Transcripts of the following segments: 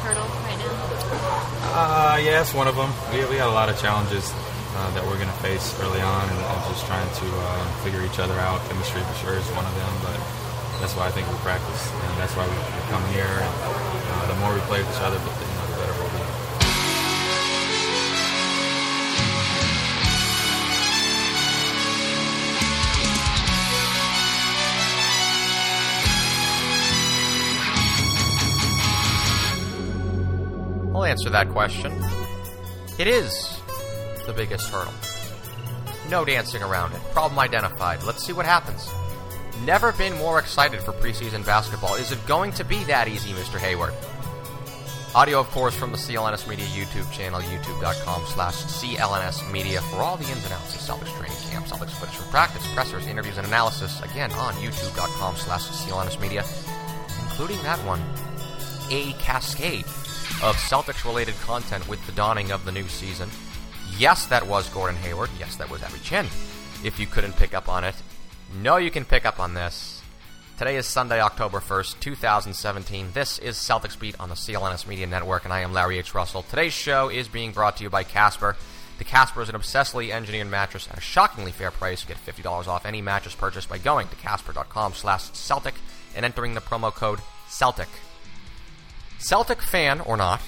hurdle right now? Uh, yeah, it's one of them. We, we got a lot of challenges uh, that we're going to face early on, and, and just trying to uh, figure each other out. Chemistry for sure is one of them, but that's why I think we practice, and that's why we, we come here. And, uh, the more we play with each other, answer that question. It is the biggest hurdle. No dancing around it. Problem identified. Let's see what happens. Never been more excited for preseason basketball. Is it going to be that easy, Mr. Hayward? Audio, of course, from the CLNS Media YouTube channel, youtube.com slash CLNS Media for all the ins and outs of Celtics training camp, Celtics footage from practice, pressers, interviews, and analysis. Again, on youtube.com slash CLNS Media, including that one, a cascade of Celtics related content with the dawning of the new season. Yes, that was Gordon Hayward. Yes, that was Abby Chin. If you couldn't pick up on it, no, you can pick up on this. Today is Sunday, October 1st, 2017. This is Celtics Beat on the CLNS Media Network, and I am Larry H. Russell. Today's show is being brought to you by Casper. The Casper is an obsessively engineered mattress at a shockingly fair price. Get $50 off any mattress purchase by going to casper.com slash Celtic and entering the promo code Celtic. Celtic fan or not,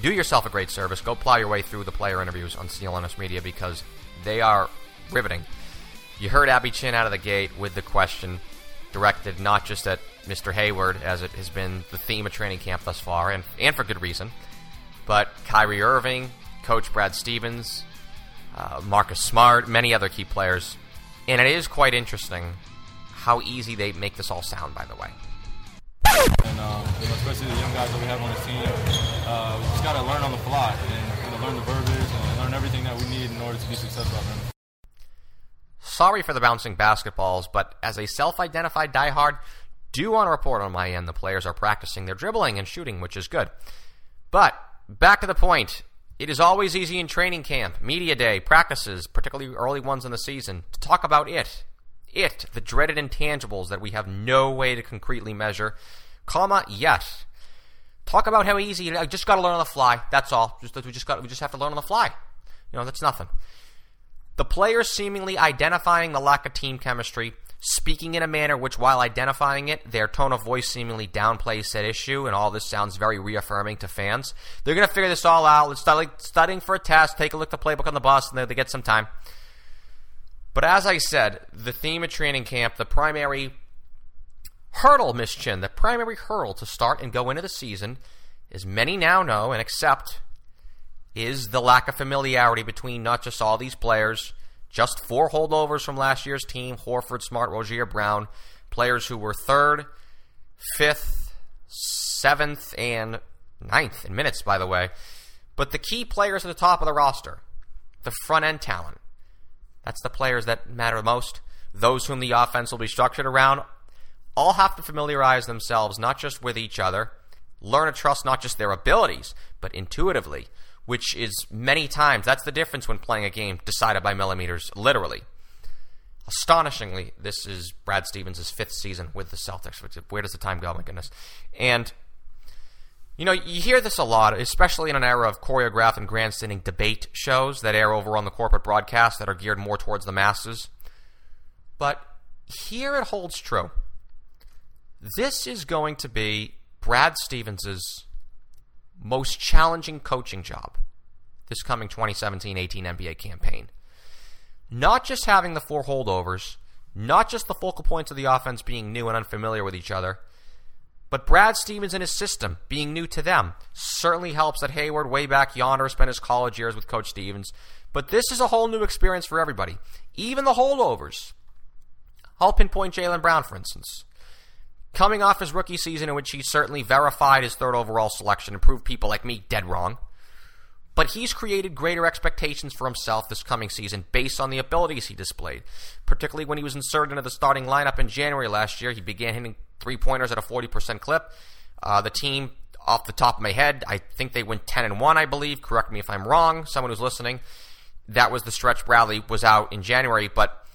do yourself a great service. Go plow your way through the player interviews on CLNS Media because they are riveting. You heard Abby Chin out of the gate with the question directed not just at Mr. Hayward, as it has been the theme of training camp thus far, and, and for good reason, but Kyrie Irving, Coach Brad Stevens, uh, Marcus Smart, many other key players. And it is quite interesting how easy they make this all sound, by the way. And um, you know, especially the young guys that we have on the team, uh, we just got to learn on the fly and you know, learn the verbiage and learn everything that we need in order to be successful. Sorry for the bouncing basketballs, but as a self-identified diehard, do want to report on my end the players are practicing their dribbling and shooting, which is good. But back to the point. It is always easy in training camp, media day, practices, particularly early ones in the season, to talk about it. It, the dreaded intangibles that we have no way to concretely measure, comma, yes. Talk about how easy I just got to learn on the fly. That's all. Just we just got we just have to learn on the fly. You know, that's nothing. The players seemingly identifying the lack of team chemistry, speaking in a manner which, while identifying it, their tone of voice seemingly downplays said issue, and all this sounds very reaffirming to fans. They're going to figure this all out. Let's start like studying for a test, take a look at the playbook on the bus, and they get some time. But as I said, the theme of training camp, the primary hurdle, Miss Chin, the primary hurdle to start and go into the season, as many now know and accept, is the lack of familiarity between not just all these players, just four holdovers from last year's team Horford, Smart, Rozier, Brown, players who were third, fifth, seventh, and ninth in minutes, by the way. But the key players at the top of the roster, the front end talent, that's the players that matter most. Those whom the offense will be structured around all have to familiarize themselves not just with each other, learn to trust not just their abilities, but intuitively, which is many times that's the difference when playing a game decided by millimeters, literally. Astonishingly, this is Brad Stevens' fifth season with the Celtics. Where does the time go? Oh my goodness. And you know, you hear this a lot, especially in an era of choreographed and grandstanding debate shows that air over on the corporate broadcast that are geared more towards the masses. But here it holds true. This is going to be Brad Stevens' most challenging coaching job this coming 2017 18 NBA campaign. Not just having the four holdovers, not just the focal points of the offense being new and unfamiliar with each other, but Brad Stevens and his system being new to them certainly helps that Hayward, way back yonder, spent his college years with Coach Stevens. But this is a whole new experience for everybody, even the holdovers. I'll pinpoint Jaylen Brown, for instance. Coming off his rookie season, in which he certainly verified his third overall selection and proved people like me dead wrong. But he's created greater expectations for himself this coming season based on the abilities he displayed. Particularly when he was inserted into the starting lineup in January last year, he began hitting three pointers at a 40% clip. Uh, the team, off the top of my head, I think they went 10 and 1, I believe. Correct me if I'm wrong, someone who's listening. That was the stretch Bradley was out in January, but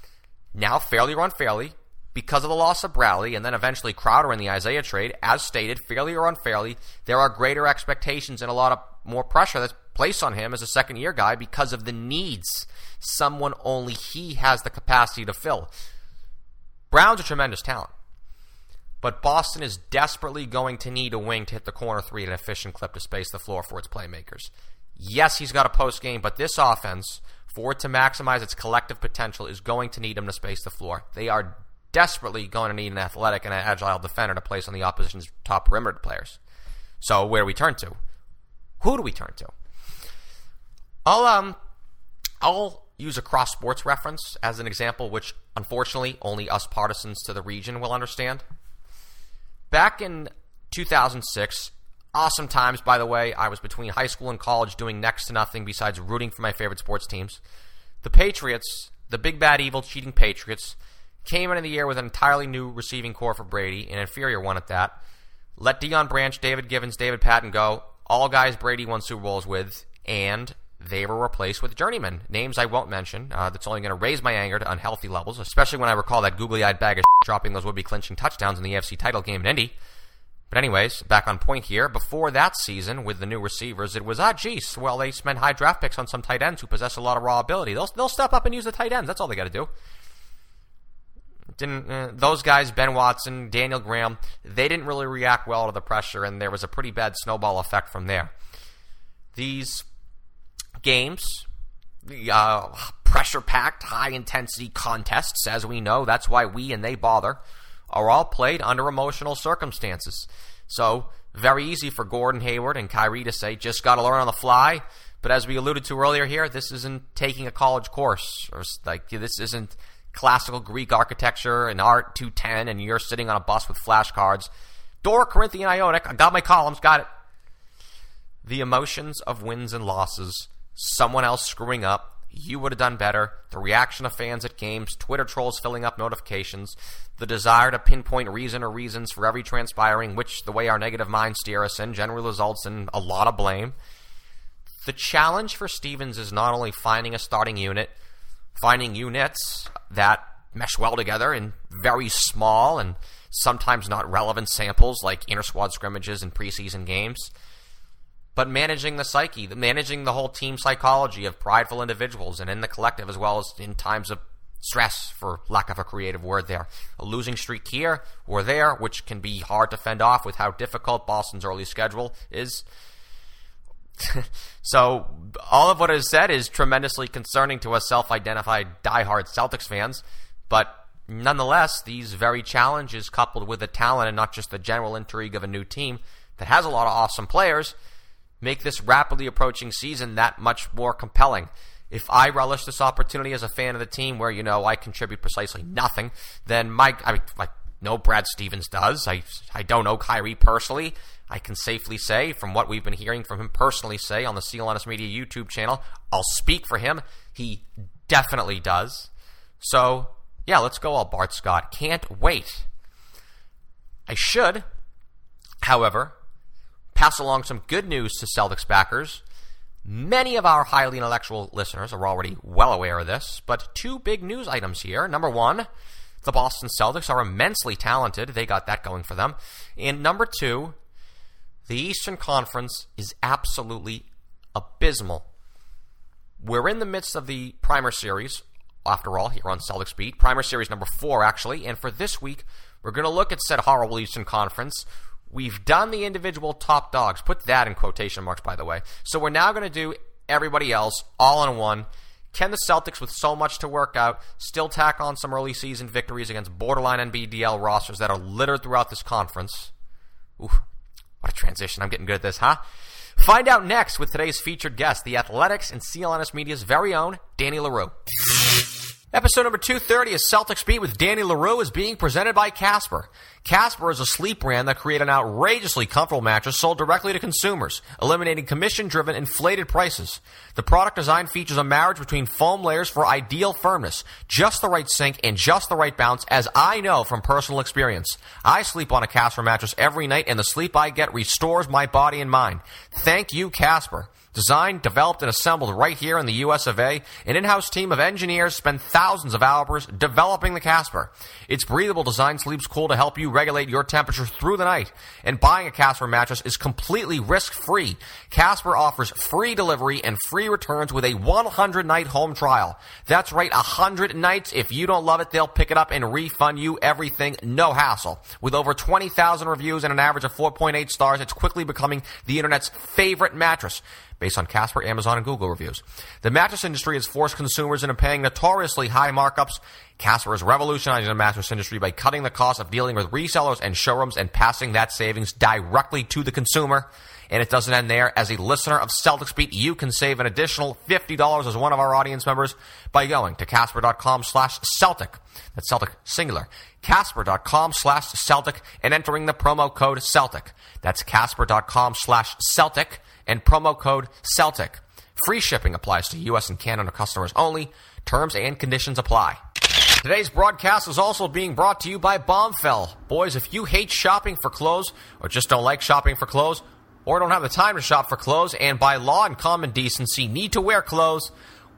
now, fairly or unfairly, because of the loss of Bradley and then eventually Crowder in the Isaiah trade, as stated, fairly or unfairly, there are greater expectations and a lot of more pressure that's placed on him as a second year guy because of the needs someone only he has the capacity to fill. Brown's a tremendous talent. But Boston is desperately going to need a wing to hit the corner three at an efficient clip to space the floor for its playmakers. Yes, he's got a post game, but this offense, for it to maximize its collective potential, is going to need him to space the floor. They are desperately going to need an athletic and an agile defender to place on the opposition's top perimeter players. So where do we turn to? Who do we turn to? I'll um I'll use a cross sports reference as an example, which unfortunately only us partisans to the region will understand. Back in 2006, awesome times, by the way. I was between high school and college doing next to nothing besides rooting for my favorite sports teams. The Patriots, the big bad evil cheating Patriots, came into the year with an entirely new receiving core for Brady, an inferior one at that. Let Deion Branch, David Givens, David Patten go, all guys Brady won Super Bowls with, and they were replaced with journeymen, names I won't mention. Uh, that's only going to raise my anger to unhealthy levels, especially when I recall that googly-eyed bag of dropping those would-be clinching touchdowns in the AFC title game in Indy. But anyways, back on point here. Before that season, with the new receivers, it was ah, geez, well they spent high draft picks on some tight ends who possess a lot of raw ability. They'll they'll step up and use the tight ends. That's all they got to do. Didn't uh, those guys, Ben Watson, Daniel Graham, they didn't really react well to the pressure, and there was a pretty bad snowball effect from there. These games, uh, pressure packed, high intensity contests, as we know. That's why we and they bother, are all played under emotional circumstances. So, very easy for Gordon Hayward and Kyrie to say, just got to learn on the fly. But as we alluded to earlier here, this isn't taking a college course, or like this isn't classical Greek architecture and art 210, and you're sitting on a bus with flashcards. Doric, Corinthian, Ionic. I got my columns, got it. The emotions of wins and losses someone else screwing up. You would have done better. The reaction of fans at games, Twitter trolls filling up notifications, the desire to pinpoint reason or reasons for every transpiring, which, the way our negative minds steer us in, generally results in a lot of blame. The challenge for Stevens is not only finding a starting unit, finding units that mesh well together in very small and sometimes not relevant samples like inter squad scrimmages and preseason games but managing the psyche, managing the whole team psychology of prideful individuals and in the collective as well as in times of stress, for lack of a creative word there. A losing streak here or there, which can be hard to fend off with how difficult Boston's early schedule is. so, all of what is said is tremendously concerning to us self identified diehard Celtics fans, but nonetheless, these very challenges, coupled with the talent and not just the general intrigue of a new team that has a lot of awesome players, make this rapidly approaching season that much more compelling. If I relish this opportunity as a fan of the team, where you know I contribute precisely nothing, then my I, know Brad Stevens does. I I don't know Kyrie personally. I can safely say, from what we've been hearing from him personally, say on the CLNS Media YouTube channel, I'll speak for him. He definitely does. So yeah, let's go all Bart Scott. Can't wait. I should, however, pass along some good news to Celtics backers. Many of our highly intellectual listeners are already well aware of this, but two big news items here. Number one, the Boston Celtics are immensely talented. They got that going for them. And number two, the Eastern Conference is absolutely abysmal. We're in the midst of the primer series, after all, here on Celtics Beat. Primer series number four, actually. And for this week, we're going to look at said horrible Eastern Conference We've done the individual top dogs. Put that in quotation marks, by the way. So we're now going to do everybody else all in one. Can the Celtics, with so much to work out, still tack on some early season victories against borderline NBDL rosters that are littered throughout this conference? Ooh, what a transition. I'm getting good at this, huh? Find out next with today's featured guest, the Athletic's and CLNS Media's very own Danny Leroux. Episode number 230 of Celtics Beat with Danny Leroux is being presented by Casper. Casper is a sleep brand that created an outrageously comfortable mattress sold directly to consumers, eliminating commission-driven inflated prices. The product design features a marriage between foam layers for ideal firmness, just the right sink, and just the right bounce, as I know from personal experience. I sleep on a Casper mattress every night, and the sleep I get restores my body and mind. Thank you, Casper. Designed, developed, and assembled right here in the US of A, an in-house team of engineers spend thousands of hours developing the Casper. Its breathable design sleeps cool to help you regulate your temperature through the night. And buying a Casper mattress is completely risk-free. Casper offers free delivery and free returns with a 100-night home trial. That's right, 100 nights. If you don't love it, they'll pick it up and refund you everything, no hassle. With over 20,000 reviews and an average of 4.8 stars, it's quickly becoming the internet's favorite mattress based on Casper, Amazon, and Google reviews. The mattress industry has forced consumers into paying notoriously high markups. Casper is revolutionizing the mattress industry by cutting the cost of dealing with resellers and showrooms and passing that savings directly to the consumer. And it doesn't end there. As a listener of Celtics Beat, you can save an additional $50 as one of our audience members by going to casper.com slash Celtic. That's Celtic singular. Casper.com slash Celtic and entering the promo code Celtic. That's Casper.com slash Celtic and promo code Celtic. Free shipping applies to U.S. and Canada customers only. Terms and conditions apply. Today's broadcast is also being brought to you by Bombfell. Boys, if you hate shopping for clothes or just don't like shopping for clothes or don't have the time to shop for clothes and by law and common decency need to wear clothes,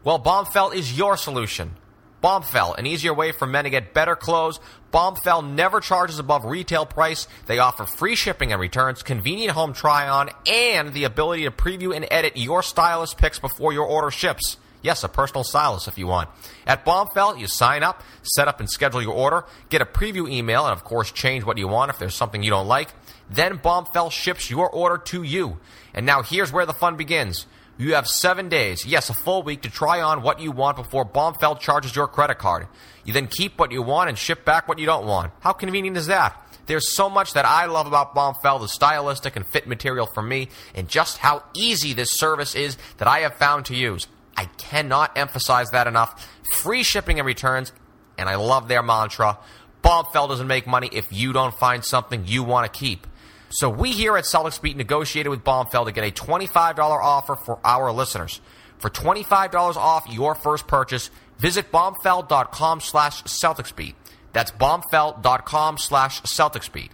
well, Bombfell is your solution. Bombfell, an easier way for men to get better clothes. Bombfell never charges above retail price. They offer free shipping and returns, convenient home try on, and the ability to preview and edit your stylist picks before your order ships. Yes, a personal stylist if you want. At Bombfell, you sign up, set up and schedule your order, get a preview email, and of course, change what you want if there's something you don't like. Then Bombfell ships your order to you. And now here's where the fun begins. You have seven days, yes, a full week to try on what you want before Bombfell charges your credit card. You then keep what you want and ship back what you don't want. How convenient is that? There's so much that I love about Bombfell, the stylistic and fit material for me, and just how easy this service is that I have found to use. I cannot emphasize that enough. Free shipping and returns, and I love their mantra. Bombfell doesn't make money if you don't find something you want to keep. So we here at Celtics Beat negotiated with Bombfell to get a $25 offer for our listeners. For $25 off your first purchase, visit bombfell.com slash CelticsBeat. That's bombfell.com slash CelticsBeat.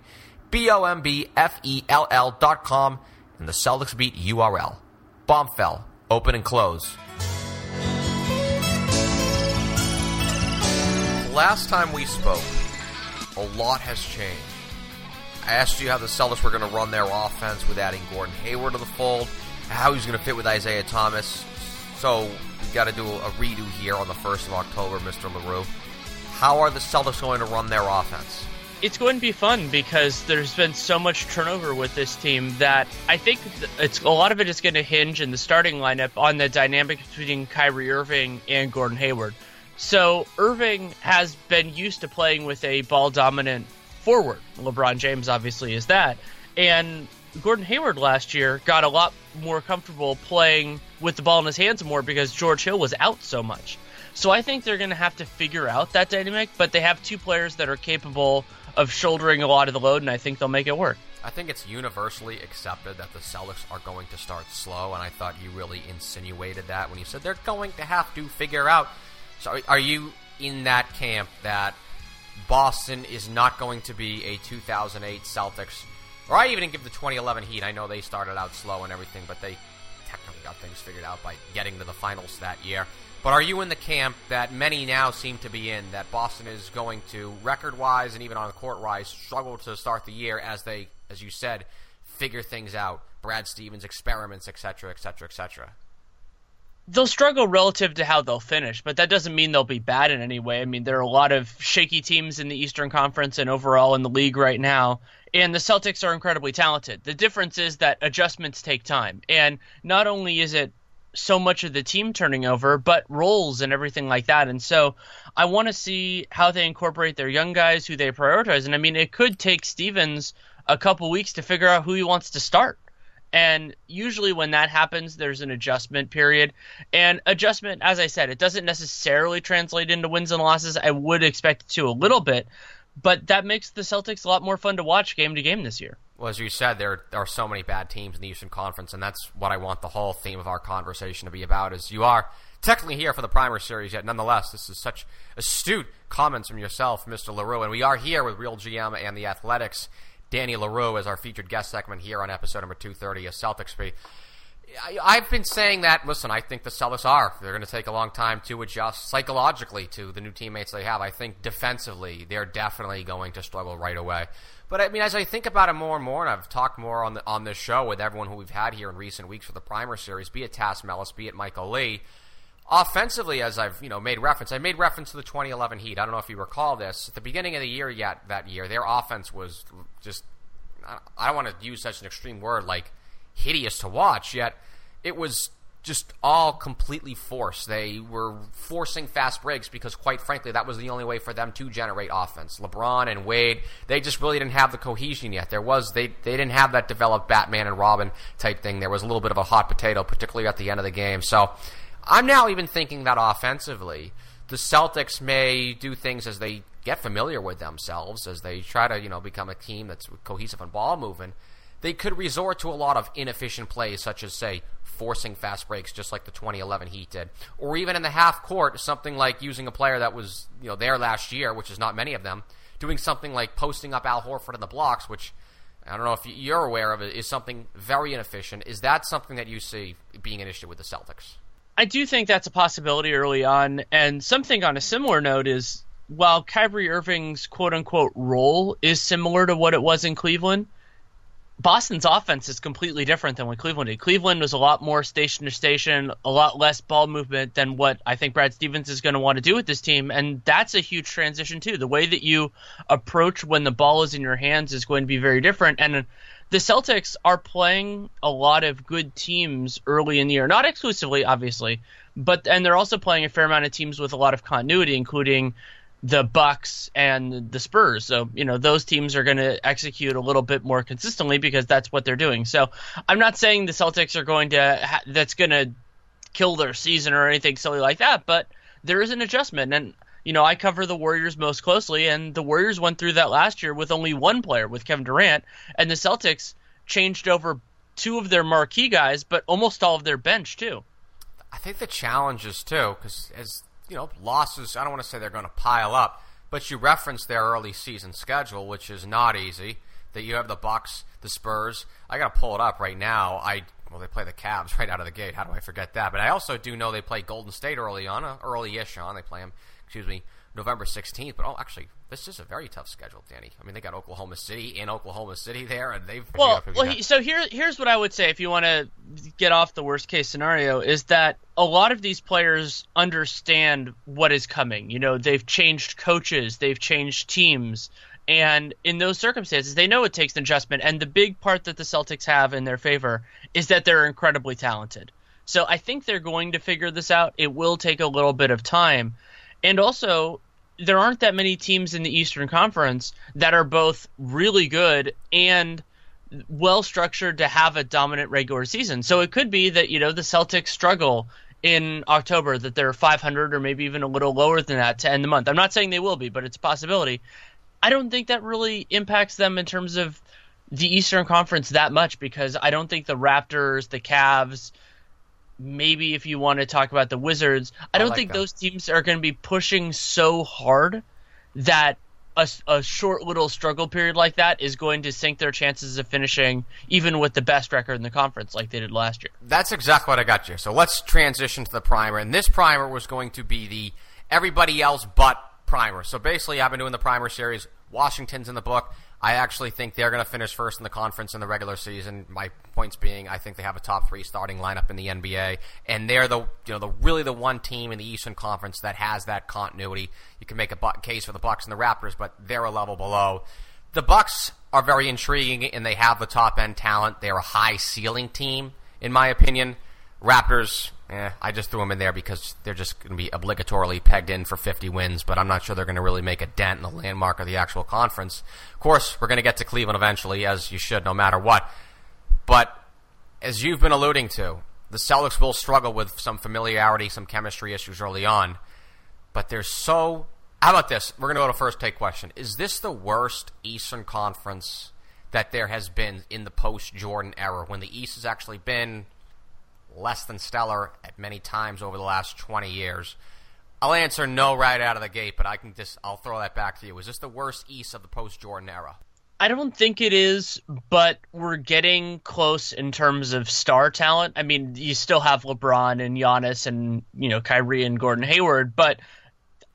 B-O-M-B-F-E-L-L dot com and the Celtics Beat URL. Bombfell. Open and close. Last time we spoke, a lot has changed. I asked you how the Celtics were going to run their offense with adding Gordon Hayward to the fold, how he's going to fit with Isaiah Thomas. So we got to do a redo here on the 1st of October, Mr. Leroux. How are the Celtics going to run their offense? It's going to be fun because there's been so much turnover with this team that I think it's a lot of it is going to hinge in the starting lineup on the dynamic between Kyrie Irving and Gordon Hayward. So Irving has been used to playing with a ball dominant forward. LeBron James obviously is that. And Gordon Hayward last year got a lot more comfortable playing with the ball in his hands more because George Hill was out so much. So I think they're going to have to figure out that dynamic, but they have two players that are capable of shouldering a lot of the load, and I think they'll make it work. I think it's universally accepted that the Celtics are going to start slow, and I thought you really insinuated that when you said they're going to have to figure out. So are you in that camp that Boston is not going to be a 2008 Celtics, or I even give the 2011 Heat. I know they started out slow and everything, but they technically got things figured out by getting to the finals that year. But are you in the camp that many now seem to be in that Boston is going to, record wise and even on the court wise, struggle to start the year as they, as you said, figure things out? Brad Stevens experiments, etc., etc., etc they'll struggle relative to how they'll finish, but that doesn't mean they'll be bad in any way. I mean, there are a lot of shaky teams in the Eastern Conference and overall in the league right now, and the Celtics are incredibly talented. The difference is that adjustments take time, and not only is it so much of the team turning over, but roles and everything like that. And so I want to see how they incorporate their young guys, who they prioritize. And I mean, it could take Stevens a couple weeks to figure out who he wants to start and usually when that happens, there's an adjustment period. And adjustment, as I said, it doesn't necessarily translate into wins and losses. I would expect it to a little bit, but that makes the Celtics a lot more fun to watch game to game this year. Well, as you said, there, are so many bad teams in the Eastern Conference, and that's what I want the whole theme of our conversation to be about. Is you are technically here for the primer series, yet nonetheless, this is such astute comments from yourself, Mr. Leroux, and we are here with Real GM and the Athletics. Danny Leroux as our featured guest segment here on episode number 230 of Celtics Beat. I, have been saying that. Listen, I think the Celtics are. They're going to take a long time to adjust psychologically to the new teammates they have. I think defensively, they're definitely going to struggle right away. But I mean, as I think about it more and more, and I've talked more on the on this show with everyone who we've had here in recent weeks for the primer series, be it Tas Melas, be it Michael Lee. Offensively, as I've you know made reference, I made reference to the 2011 Heat. I don't know if you recall this. At the beginning of the year, yet that year, their offense was just I don't want to use such an extreme word like hideous to watch. Yet it was just all completely forced. They were forcing fast breaks because, quite frankly, that was the only way for them to generate offense. LeBron and Wade, they just really didn't have the cohesion yet. There was they they didn't have that developed Batman and Robin type thing. There was a little bit of a hot potato, particularly at the end of the game. So I'm now even thinking that offensively, the Celtics may do things as they get familiar with themselves, as they try to you know become a team that's cohesive and ball moving. They could resort to a lot of inefficient plays, such as say forcing fast breaks just like the 2011 Heat did, or even in the half court, something like using a player that was you know there last year, which is not many of them, doing something like posting up Al Horford in the blocks, which I don't know if you're aware of it, is something very inefficient. Is that something that you see being an issue with the Celtics? I do think that's a possibility early on, and something on a similar note is while Kyrie Irving's quote unquote role is similar to what it was in Cleveland, Boston's offense is completely different than what Cleveland did. Cleveland was a lot more station to station, a lot less ball movement than what I think Brad Stevens is going to want to do with this team, and that's a huge transition too. The way that you approach when the ball is in your hands is going to be very different, and the Celtics are playing a lot of good teams early in the year, not exclusively, obviously, but and they're also playing a fair amount of teams with a lot of continuity, including the Bucks and the Spurs. So, you know, those teams are going to execute a little bit more consistently because that's what they're doing. So, I'm not saying the Celtics are going to ha- that's going to kill their season or anything silly like that, but there is an adjustment and you know, I cover the Warriors most closely and the Warriors went through that last year with only one player with Kevin Durant and the Celtics changed over two of their marquee guys, but almost all of their bench too. I think the challenge is too cuz as you know, losses, I don't want to say they're going to pile up, but you referenced their early season schedule, which is not easy. That you have the Bucks, the Spurs. I got to pull it up right now. I well, they play the Cavs right out of the gate. How do I forget that? But I also do know they play Golden State early on, uh, early-ish on. They play them, excuse me, November 16th. But oh, actually, this is a very tough schedule, Danny. I mean, they got Oklahoma City in Oklahoma City there, and they've well. well he, so here, here's what I would say if you want to get off the worst case scenario is that a lot of these players understand what is coming. You know, they've changed coaches, they've changed teams. And in those circumstances, they know it takes an adjustment. And the big part that the Celtics have in their favor is that they're incredibly talented. So I think they're going to figure this out. It will take a little bit of time. And also, there aren't that many teams in the Eastern Conference that are both really good and well structured to have a dominant regular season. So it could be that, you know, the Celtics struggle in October, that they're 500 or maybe even a little lower than that to end the month. I'm not saying they will be, but it's a possibility. I don't think that really impacts them in terms of the Eastern Conference that much because I don't think the Raptors, the Cavs, maybe if you want to talk about the Wizards, I don't I like think them. those teams are going to be pushing so hard that a, a short little struggle period like that is going to sink their chances of finishing even with the best record in the conference like they did last year. That's exactly what I got you. So let's transition to the primer. And this primer was going to be the everybody else but primer. So basically, I've been doing the primer series. Washington's in the book. I actually think they're going to finish first in the conference in the regular season. My points being, I think they have a top three starting lineup in the NBA, and they're the you know the really the one team in the Eastern Conference that has that continuity. You can make a case for the Bucks and the Raptors, but they're a level below. The Bucks are very intriguing, and they have the top end talent. They're a high ceiling team, in my opinion. Raptors, I just threw them in there because they're just going to be obligatorily pegged in for 50 wins, but I'm not sure they're going to really make a dent in the landmark of the actual conference. Of course, we're going to get to Cleveland eventually, as you should, no matter what. But as you've been alluding to, the Celtics will struggle with some familiarity, some chemistry issues early on. But they're so. How about this? We're going to go to first take question. Is this the worst Eastern Conference that there has been in the post Jordan era when the East has actually been less than stellar at many times over the last 20 years? I'll answer no right out of the gate, but I can just I'll throw that back to you. Is this the worst East of the post Jordan era? I don't think it is, but we're getting close in terms of star talent. I mean, you still have LeBron and Giannis and you know Kyrie and Gordon Hayward, but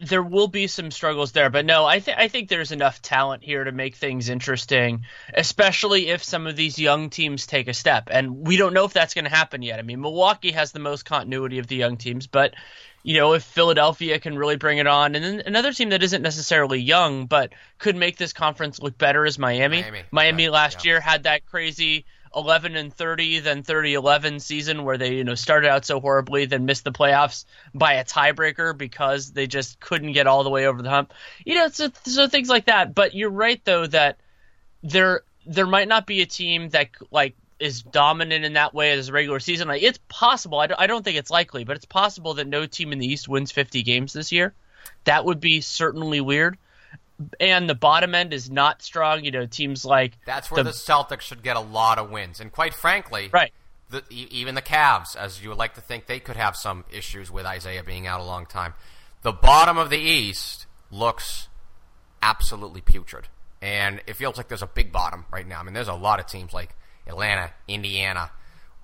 there will be some struggles there. But no, I think I think there's enough talent here to make things interesting, especially if some of these young teams take a step. And we don't know if that's going to happen yet. I mean, Milwaukee has the most continuity of the young teams, but you know, if Philadelphia can really bring it on, and then another team that isn't necessarily young but could make this conference look better is Miami. Miami, Miami right, last yeah. year had that crazy 11 and 30, then 30 11 season where they you know started out so horribly, then missed the playoffs by a tiebreaker because they just couldn't get all the way over the hump. You know, so, so things like that. But you're right though that there there might not be a team that like is dominant in that way as a regular season. Like it's possible. I don't, I don't think it's likely, but it's possible that no team in the East wins 50 games this year. That would be certainly weird. And the bottom end is not strong. You know, teams like That's where the, Celtics should get a lot of wins. And quite frankly, right. the, even the Cavs, as you would like to think, they could have some issues with Isaiah being out a long time. The bottom of the East looks absolutely putrid. And it feels like there's a big bottom right now. I mean, there's a lot of teams like Atlanta, Indiana,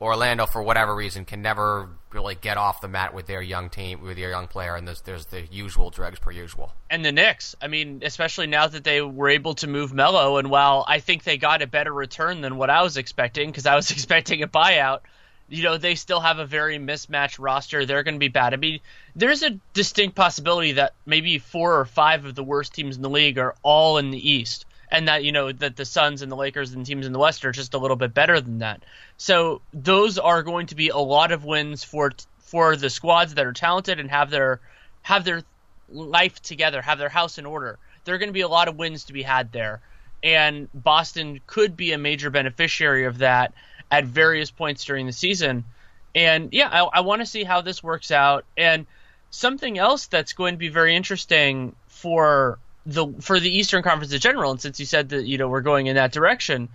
Orlando, for whatever reason, can never really get off the mat with their young team, with their young player, and there's, there's the usual dregs per usual. and the Knicks. I mean, especially now that they were able to move Melo, and while I think they got a better return than what I was expecting, because I was expecting a buyout, you know, they still have a very mismatched roster. They're going to be bad. I mean, there's a distinct possibility that maybe four or five of the worst teams in the league are all in the East. And that you know that the Suns and the Lakers and teams in the West are just a little bit better than that. So those are going to be a lot of wins for for the squads that are talented and have their have their life together, have their house in order. There are going to be a lot of wins to be had there. And Boston could be a major beneficiary of that at various points during the season. And yeah, I, I want to see how this works out. And something else that's going to be very interesting for the for the Eastern Conference in general, and since you said that you know we're going in that direction,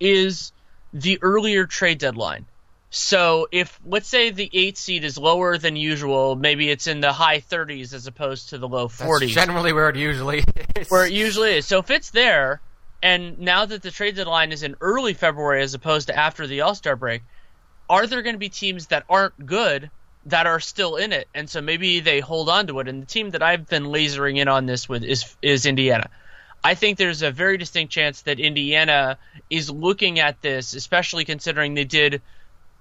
is the earlier trade deadline. So if let's say the eight seed is lower than usual, maybe it's in the high 30s as opposed to the low 40s, That's generally where it usually is. where it usually is. So if it's there, and now that the trade deadline is in early February as opposed to after the All Star break, are there going to be teams that aren't good that are still in it? And so maybe they hold on to it. And the team that I've been lasering in on this with is is Indiana. I think there's a very distinct chance that Indiana is looking at this, especially considering they did,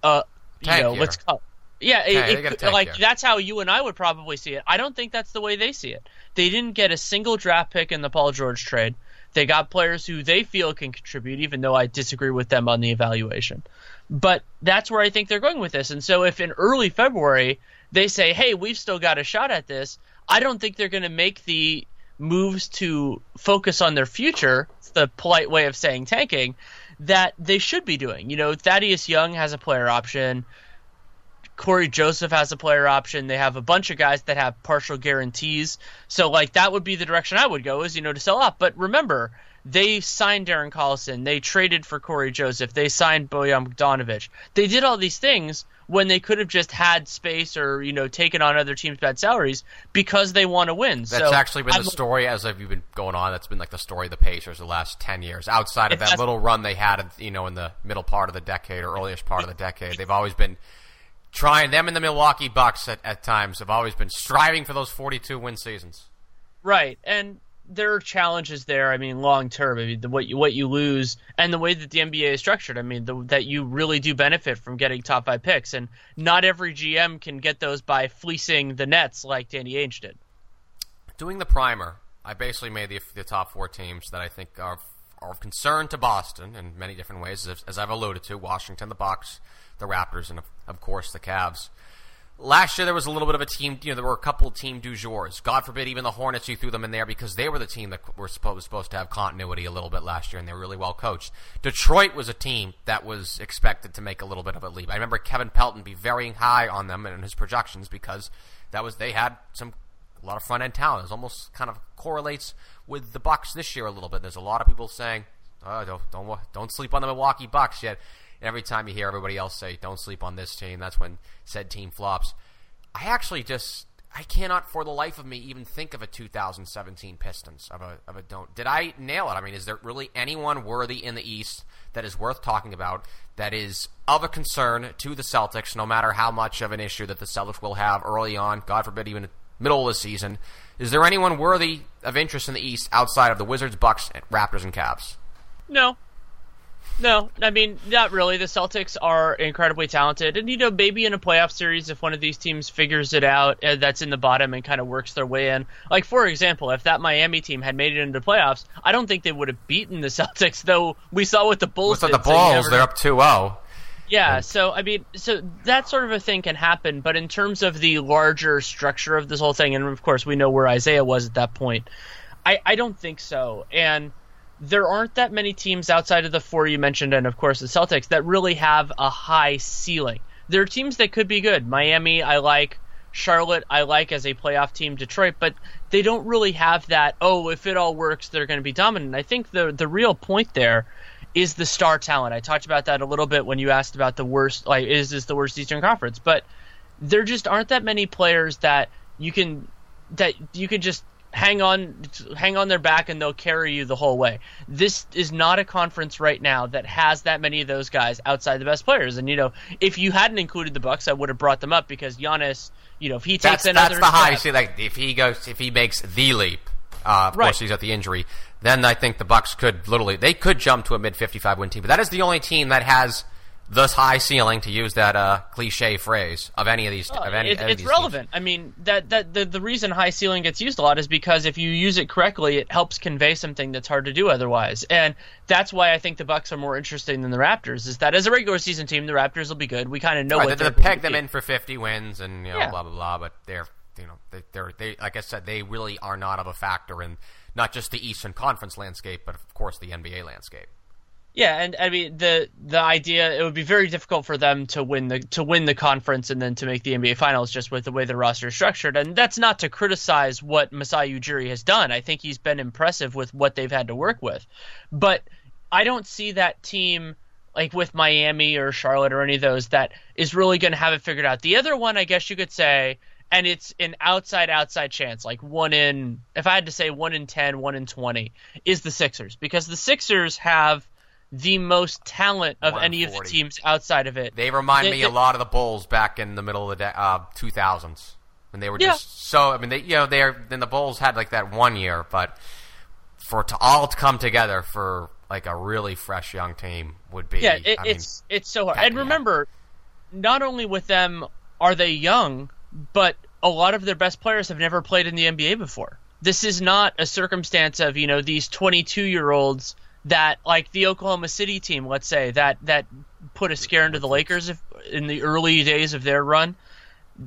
uh, you Tank know, year. let's call. Yeah, it- Tank- it they got a could- tank like year. that's how you and I would probably see it. I don't think that's the way they see it. They didn't get a single draft pick in the Paul George trade. They got players who they feel can contribute, even though I disagree with them on the evaluation. But that's where I think they're going with this. And so if in early February they say, hey, we've still got a shot at this, I don't think they're going to make the moves to focus on their future. It's the polite way of saying tanking that they should be doing. You know, Thaddeus Young has a player option. Cory Joseph has a player option. They have a bunch of guys that have partial guarantees. So like that would be the direction I would go is, you know, to sell off. But remember, they signed Darren Collison. They traded for Cory Joseph. They signed Bojan Bogdanovic. They did all these things when they could have just had space or, you know, taken on other teams' bad salaries because they want to win. That's so actually been I'm- the story as you've been going on. That's been like the story of the Pacers the last ten years. Outside of that little run they had, you know, in the middle part of the decade or earliest part of the decade, they've always been trying. Them and the Milwaukee Bucks at, at times have always been striving for those forty-two win seasons. Right, and there are challenges there. I mean, long term, I mean, the, what you what you lose and the way that the NBA is structured. I mean, the, that you really do benefit from getting top five picks, and not every GM can get those by fleecing the Nets like Danny Ainge did. Doing the primer, I basically made the, the top four teams that I think are are of concern to Boston in many different ways, as, as I've alluded to: Washington, the Bucks, the Raptors, and of, of course the Cavs. Last year there was a little bit of a team. You know, there were a couple of team du jours. God forbid, even the Hornets, you threw them in there because they were the team that were supposed to have continuity a little bit last year, and they were really well coached. Detroit was a team that was expected to make a little bit of a leap. I remember Kevin Pelton be very high on them and his projections because that was they had some a lot of front end talent. It almost kind of correlates with the Bucks this year a little bit. There's a lot of people saying, "Oh, don't don't don't sleep on the Milwaukee Bucks yet." Every time you hear everybody else say, "Don't sleep on this team," that's when said team flops. I actually just I cannot for the life of me even think of a 2017 Pistons of a of a don't. Did I nail it? I mean, is there really anyone worthy in the East that is worth talking about that is of a concern to the Celtics, no matter how much of an issue that the Celtics will have early on, God forbid, even middle of the season? Is there anyone worthy of interest in the East outside of the Wizards, Bucks, Raptors, and Cavs? No, no, I mean not really. The Celtics are incredibly talented, and you know maybe in a playoff series, if one of these teams figures it out, uh, that's in the bottom and kind of works their way in. Like for example, if that Miami team had made it into playoffs, I don't think they would have beaten the Celtics. Though we saw what the Bulls. Did, the Bulls, so they're up 2-0. Yeah, so I mean, so that sort of a thing can happen, but in terms of the larger structure of this whole thing, and of course we know where Isaiah was at that point, I, I don't think so. And there aren't that many teams outside of the four you mentioned, and of course the Celtics, that really have a high ceiling. There are teams that could be good. Miami, I like. Charlotte, I like as a playoff team. Detroit, but they don't really have that. Oh, if it all works, they're going to be dominant. I think the the real point there is the star talent. I talked about that a little bit when you asked about the worst. Like, is this the worst Eastern Conference? But there just aren't that many players that you can that you can just hang on hang on their back and they'll carry you the whole way. This is not a conference right now that has that many of those guys outside the best players. And you know, if you hadn't included the Bucks, I would have brought them up because Giannis, you know, if he takes that's, another that's the high. See, like if he goes, if he makes the leap, uh, of Right. course he's at the injury. Then I think the Bucks could literally they could jump to a mid fifty five win team. But that is the only team that has this high ceiling, to use that uh, cliche phrase, of any of these. of any, it, any of it's these relevant. I mean, that that the, the reason high ceiling gets used a lot is because if you use it correctly, it helps convey something that's hard to do otherwise. And that's why I think the Bucks are more interesting than the Raptors. Is that as a regular season team, the Raptors will be good. We kind of know Right, what they, they're they going peg them be. in for fifty wins and you know Yeah. blah blah blah. But they're you know they, they're they like I said they really are not of a factor in not just the Eastern Conference landscape, but of course the NBA landscape. Yeah, and I mean the the idea it would be very difficult for them to win the to win the conference and then to make the NBA finals just with the way the roster is structured. And that's not to criticize what Masai Ujiri has done. I think he's been impressive with what they've had to work with. But I don't see that team like with Miami or Charlotte or any of those that is really going to have it figured out. The other one, I guess you could say, and it's an outside outside chance, like one in if I had to say one in 10, one in 20 is the Sixers because the Sixers have the most talent of any of the teams outside of it. They remind They- me they- a lot of the Bulls back in the middle of the uh, 2000s when they were Yeah. just so. I mean, they you know they're then the Bulls had like that one year, but for to all to come together for like a really fresh young team would be. yeah, it, I mean, it's it's so hard. And remember, not only with them are they young, but a lot of their best players have never played in the NBA before. This is not a circumstance of you know these 22 year olds that like the Oklahoma City team, let's say that that put a scare into the Lakers if, in the early days of their run,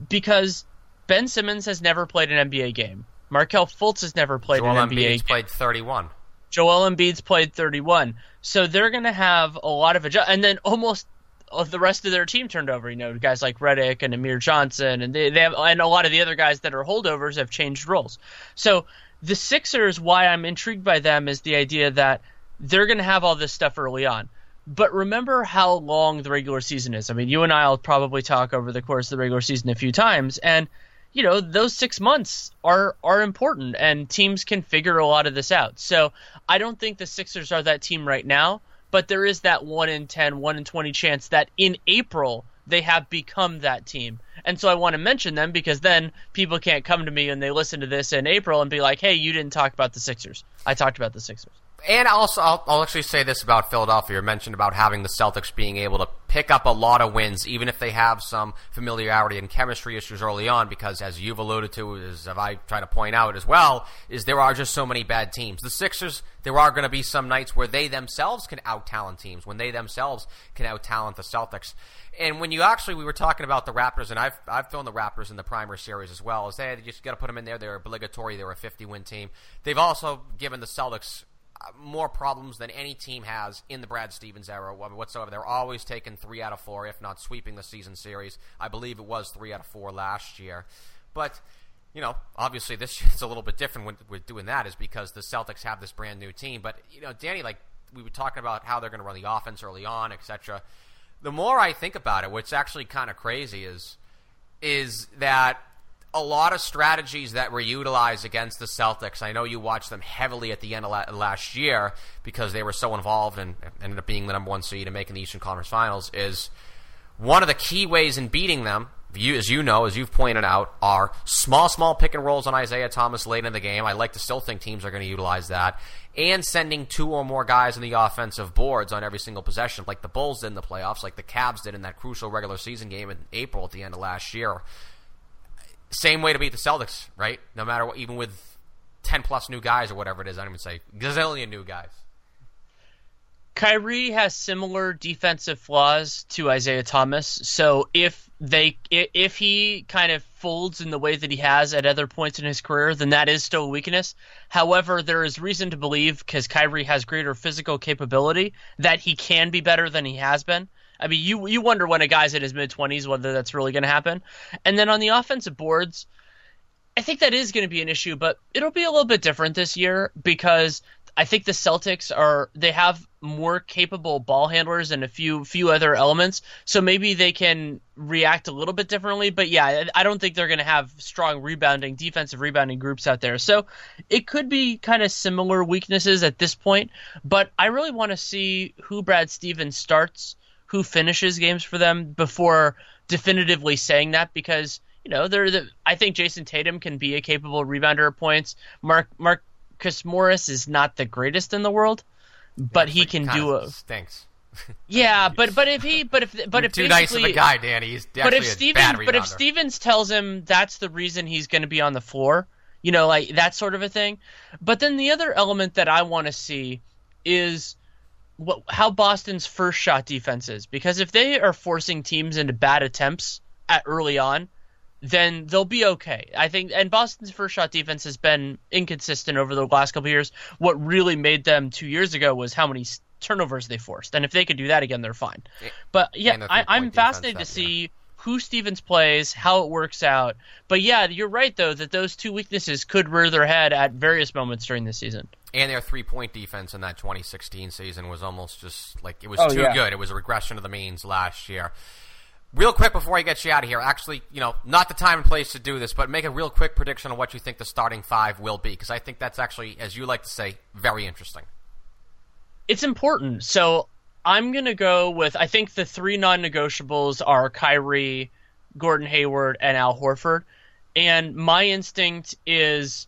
because Ben Simmons has never played an NBA game. Markelle Fultz has never played Joel an NBA Embiid's game. played 31. Joel Embiid's played 31. So they're going to have a lot of adjust, and then almost the rest of their team turned over. You know, guys like Redick and Amir Johnson, and they, they have, and a lot of the other guys that are holdovers have changed roles. So the Sixers, why I'm intrigued by them is the idea that they're going to have all this stuff early on. But remember how long the regular season is. I mean, you and I will probably talk over the course of the regular season a few times, and you know those six months are are important, and teams can figure a lot of this out. So I don't think the Sixers are that team right now, but there is that one in 10, 1 in twenty chance that in April they have become that team. And so I want to mention them because then people can't come to me and they listen to this in April and be like, "Hey, you didn't talk about the Sixers." I talked about the Sixers. And also, I'll, I'll actually say this about Philadelphia. You mentioned about having the Celtics being able to pick up a lot of wins, even if they have some familiarity and chemistry issues early on, because as you've alluded to, as I try to point out as well, is there are just so many bad teams. The Sixers, there are going to be some nights where they themselves can out-talent teams, when they themselves can out-talent the Celtics. And when you actually, we were talking about the Raptors, and I've I've thrown the Raptors in the primer series as well. Is they you just got to put them in there. They're obligatory. They're a 50-win team. They've also given the Celtics more problems than any team has in the Brad Stevens era whatsoever. They're always taking three out of four, if not sweeping the season series. I believe it was three out of four last year. But, you know, obviously this it's a little bit different with, with doing that is because the Celtics have this brand new team. But, you know, Danny, like we were talking about how they're going to run the offense early on, etc. The more I think about it, what's actually kind of crazy is is that a lot of strategies that were utilized against the Celtics. I know you watched them heavily at the end of la- last year because they were so involved and ended up being the number one seed and making the Eastern Conference Finals. Is one of the key ways in beating them, you, as you know, as you've pointed out, are small, small pick and rolls on Isaiah Thomas late in the game. I like to still think teams are going to utilize that, and sending two or more guys in the offensive boards on every single possession, like the Bulls did in the playoffs, like the Cavs did in that crucial regular season game in April at the end of last year same way to beat the Celtics, right? No matter what, even with ten plus new guys or whatever it is, I don't even say gazillion new guys. Kyrie has similar defensive flaws to Isaiah Thomas. So if they if he kind of folds in the way that he has at other points in his career, then that is still a weakness. However, there is reason to believe because Kyrie has greater physical capability that he can be better than he has been. I mean, you you wonder when a guy's in his mid twenties whether that's really going to happen. And then on the offensive boards, I think that is going to be an issue, but it'll be a little bit different this year because I think the Celtics are they have more capable ball handlers and a few few other elements, so maybe they can react a little bit differently. But yeah, I don't think they're going to have strong rebounding defensive rebounding groups out there. So it could be kind of similar weaknesses at this point. But I really want to see who Brad Stevens starts who finishes games for them before definitively saying that because you know they're the, I think Jayson Tatum can be a capable rebounder at points. Mark Marcus Morris is not the greatest in the world, but he can do a stinks. yeah, but but if he but if but if too nice of a guy, Danny. He's but if Stevens but if Stevens tells him that's the reason he's going to be on the floor, you know, like that sort of a thing. But then the other element that I want to see is what, how Boston's first shot defense is because if they are forcing teams into bad attempts at early on, then they'll be okay. I think and Boston's first shot defense has been inconsistent over the last couple years. What really made them 2 years ago was how many turnovers they forced. And if they could do that again, they're fine. But yeah, I, am fascinated to see who Stevens plays, how it works out. But yeah, you're right though that those two weaknesses could rear their head at various moments during the season. And their three point defense in that 2016 season was almost just like it was oh, too yeah. good. It was a regression to the means last year. Real quick before I get you out of here, actually, you know, not the time and place to do this, but make a real quick prediction on what you think the starting five will be, because I think that's actually, as you like to say, very interesting. It's important. So I'm gonna go with I think the three non-negotiables are Kyrie, Gordon Hayward, and Al Horford. And my instinct is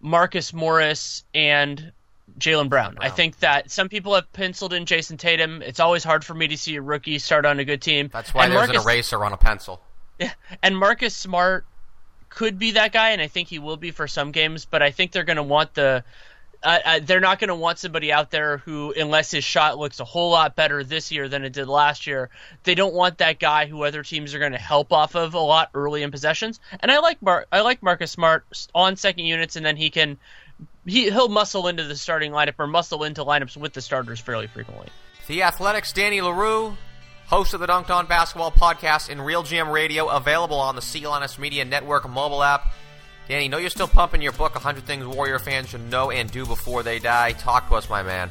Marcus Morris and Jaylen Brown. Brown. I think that some people have penciled in Jayson Tatum. It's always hard for me to see a rookie start on a good team. That's why and there's Marcus, an eraser on a pencil. Yeah, and Marcus Smart could be that guy, and I think he will be for some games. But I think they're going to want the uh, they're not going to want somebody out there who, unless his shot looks a whole lot better this year than it did last year, they don't want that guy who other teams are going to help off of a lot early in possessions. And I like Mar- I like Marcus Smart on second units, and then he can he he'll muscle into the starting lineup or muscle into lineups with the starters fairly frequently. The Athletic's, Danny Leroux, host of the Dunked On Basketball podcast in realGM Radio, available on the CLNS Media Network mobile app. Danny, know you're still pumping your book, 100 Things Warrior Fans Should Know and Do Before They Die. Talk to us, my man.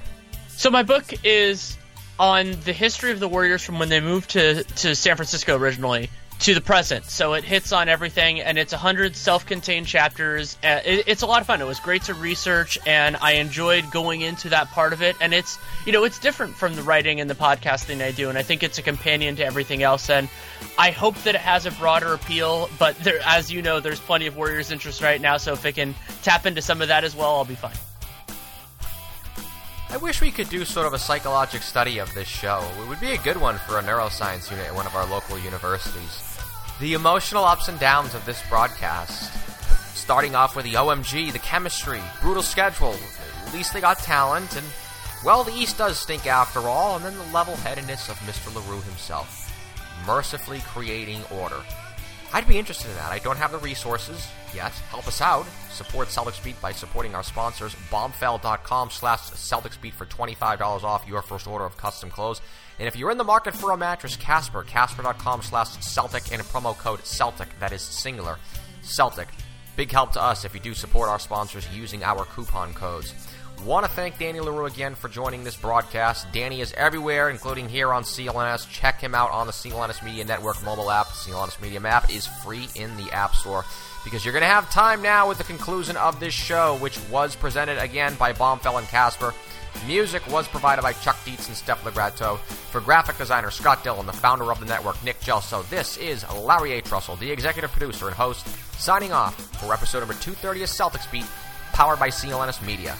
So, my book is on the history of the Warriors from when they moved to, to San Francisco originally to the present. So it hits on everything, and it's 100 self contained chapters. Uh, it's a lot of fun. It was great to research, and I enjoyed going into that part of it. And it's, you know, it's different from the writing and the podcasting I do, and I think it's a companion to everything else. And I hope that it has a broader appeal, but there, as you know, there's plenty of Warriors interest right now, so if it can tap into some of that as well, I'll be fine. I wish we could do sort of a psychological study of this show. It would be a good one for a neuroscience unit at one of our local universities. The emotional ups and downs of this broadcast. Starting off with the OMG, the chemistry, brutal schedule. At least they got talent, and, well, the East does stink after all, and then the level headedness of Mr. Leroux himself. Mercifully creating order. I'd be interested in that. I don't have the resources yet. Help us out. Support Celtics Beat by supporting our sponsors, bombfell.com slash Celtics Beat for $25 off your first order of custom clothes. And if you're in the market for a mattress, Casper, casper.com slash Celtic and promo code Celtic, that is singular, Celtic. Big help to us if you do support our sponsors using our coupon codes. Want to thank Danny Leroux again for joining this broadcast. Danny is everywhere, including here on CLNS. Check him out on the CLNS Media Network mobile app. CLNS Media app is free in the App Store because you're going to have time now with the conclusion of this show, which was presented again by Bombfell and Casper. Music was provided by Chuck Dietz and Steph Legrato. For graphic designer Scott Dillon, the founder of the network, Nick Gelso, this is Larry H. Russell, the executive producer and host, signing off for episode number 230 of Celtics Beat, powered by CLNS Media.